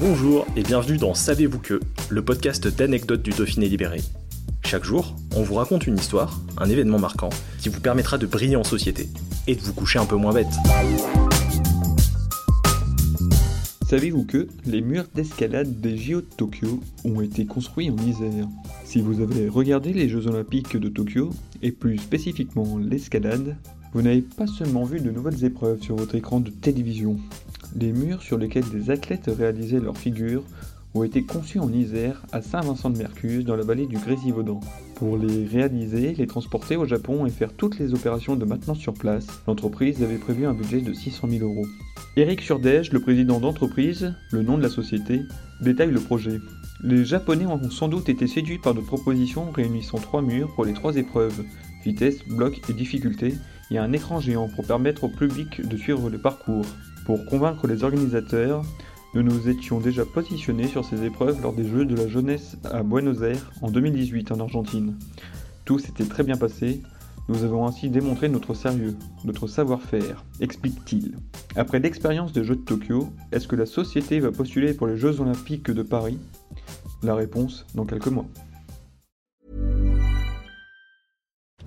Bonjour et bienvenue dans Savez-vous que, le podcast d'anecdotes du Dauphiné libéré. Chaque jour, on vous raconte une histoire, un événement marquant, qui vous permettra de briller en société et de vous coucher un peu moins bête. Savez-vous que les murs d'escalade des JO de Tokyo ont été construits en Isère? Si vous avez regardé les Jeux Olympiques de Tokyo, et plus spécifiquement l'escalade, vous n'avez pas seulement vu de nouvelles épreuves sur votre écran de télévision, les murs sur lesquels des athlètes réalisaient leurs figures ont été conçus en Isère à Saint-Vincent-de-Mercuse dans la vallée du Grésivaudan. Pour les réaliser, les transporter au Japon et faire toutes les opérations de maintenance sur place, l'entreprise avait prévu un budget de 600 000 euros. Eric Surdège, le président d'entreprise, le nom de la société, détaille le projet. Les Japonais ont sans doute été séduits par notre proposition réunissant trois murs pour les trois épreuves, vitesse, bloc et difficulté, et un écran géant pour permettre au public de suivre le parcours. Pour convaincre les organisateurs, nous nous étions déjà positionnés sur ces épreuves lors des Jeux de la jeunesse à Buenos Aires en 2018 en Argentine. Tout s'était très bien passé, nous avons ainsi démontré notre sérieux, notre savoir-faire, explique-t-il. Après l'expérience des Jeux de Tokyo, est-ce que la société va postuler pour les Jeux olympiques de Paris? La réponse dans quelques mois.